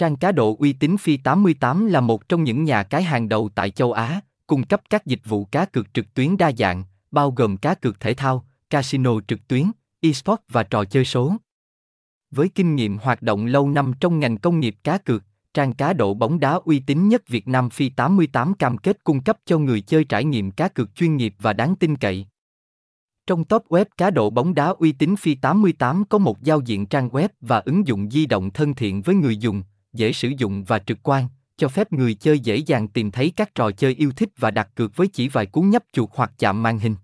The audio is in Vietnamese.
Trang cá độ uy tín Phi 88 là một trong những nhà cái hàng đầu tại châu Á, cung cấp các dịch vụ cá cược trực tuyến đa dạng, bao gồm cá cược thể thao, casino trực tuyến, eSports và trò chơi số. Với kinh nghiệm hoạt động lâu năm trong ngành công nghiệp cá cược, trang cá độ bóng đá uy tín nhất Việt Nam Phi 88 cam kết cung cấp cho người chơi trải nghiệm cá cược chuyên nghiệp và đáng tin cậy. Trong top web cá độ bóng đá uy tín Phi 88 có một giao diện trang web và ứng dụng di động thân thiện với người dùng, dễ sử dụng và trực quan, cho phép người chơi dễ dàng tìm thấy các trò chơi yêu thích và đặt cược với chỉ vài cú nhấp chuột hoặc chạm màn hình.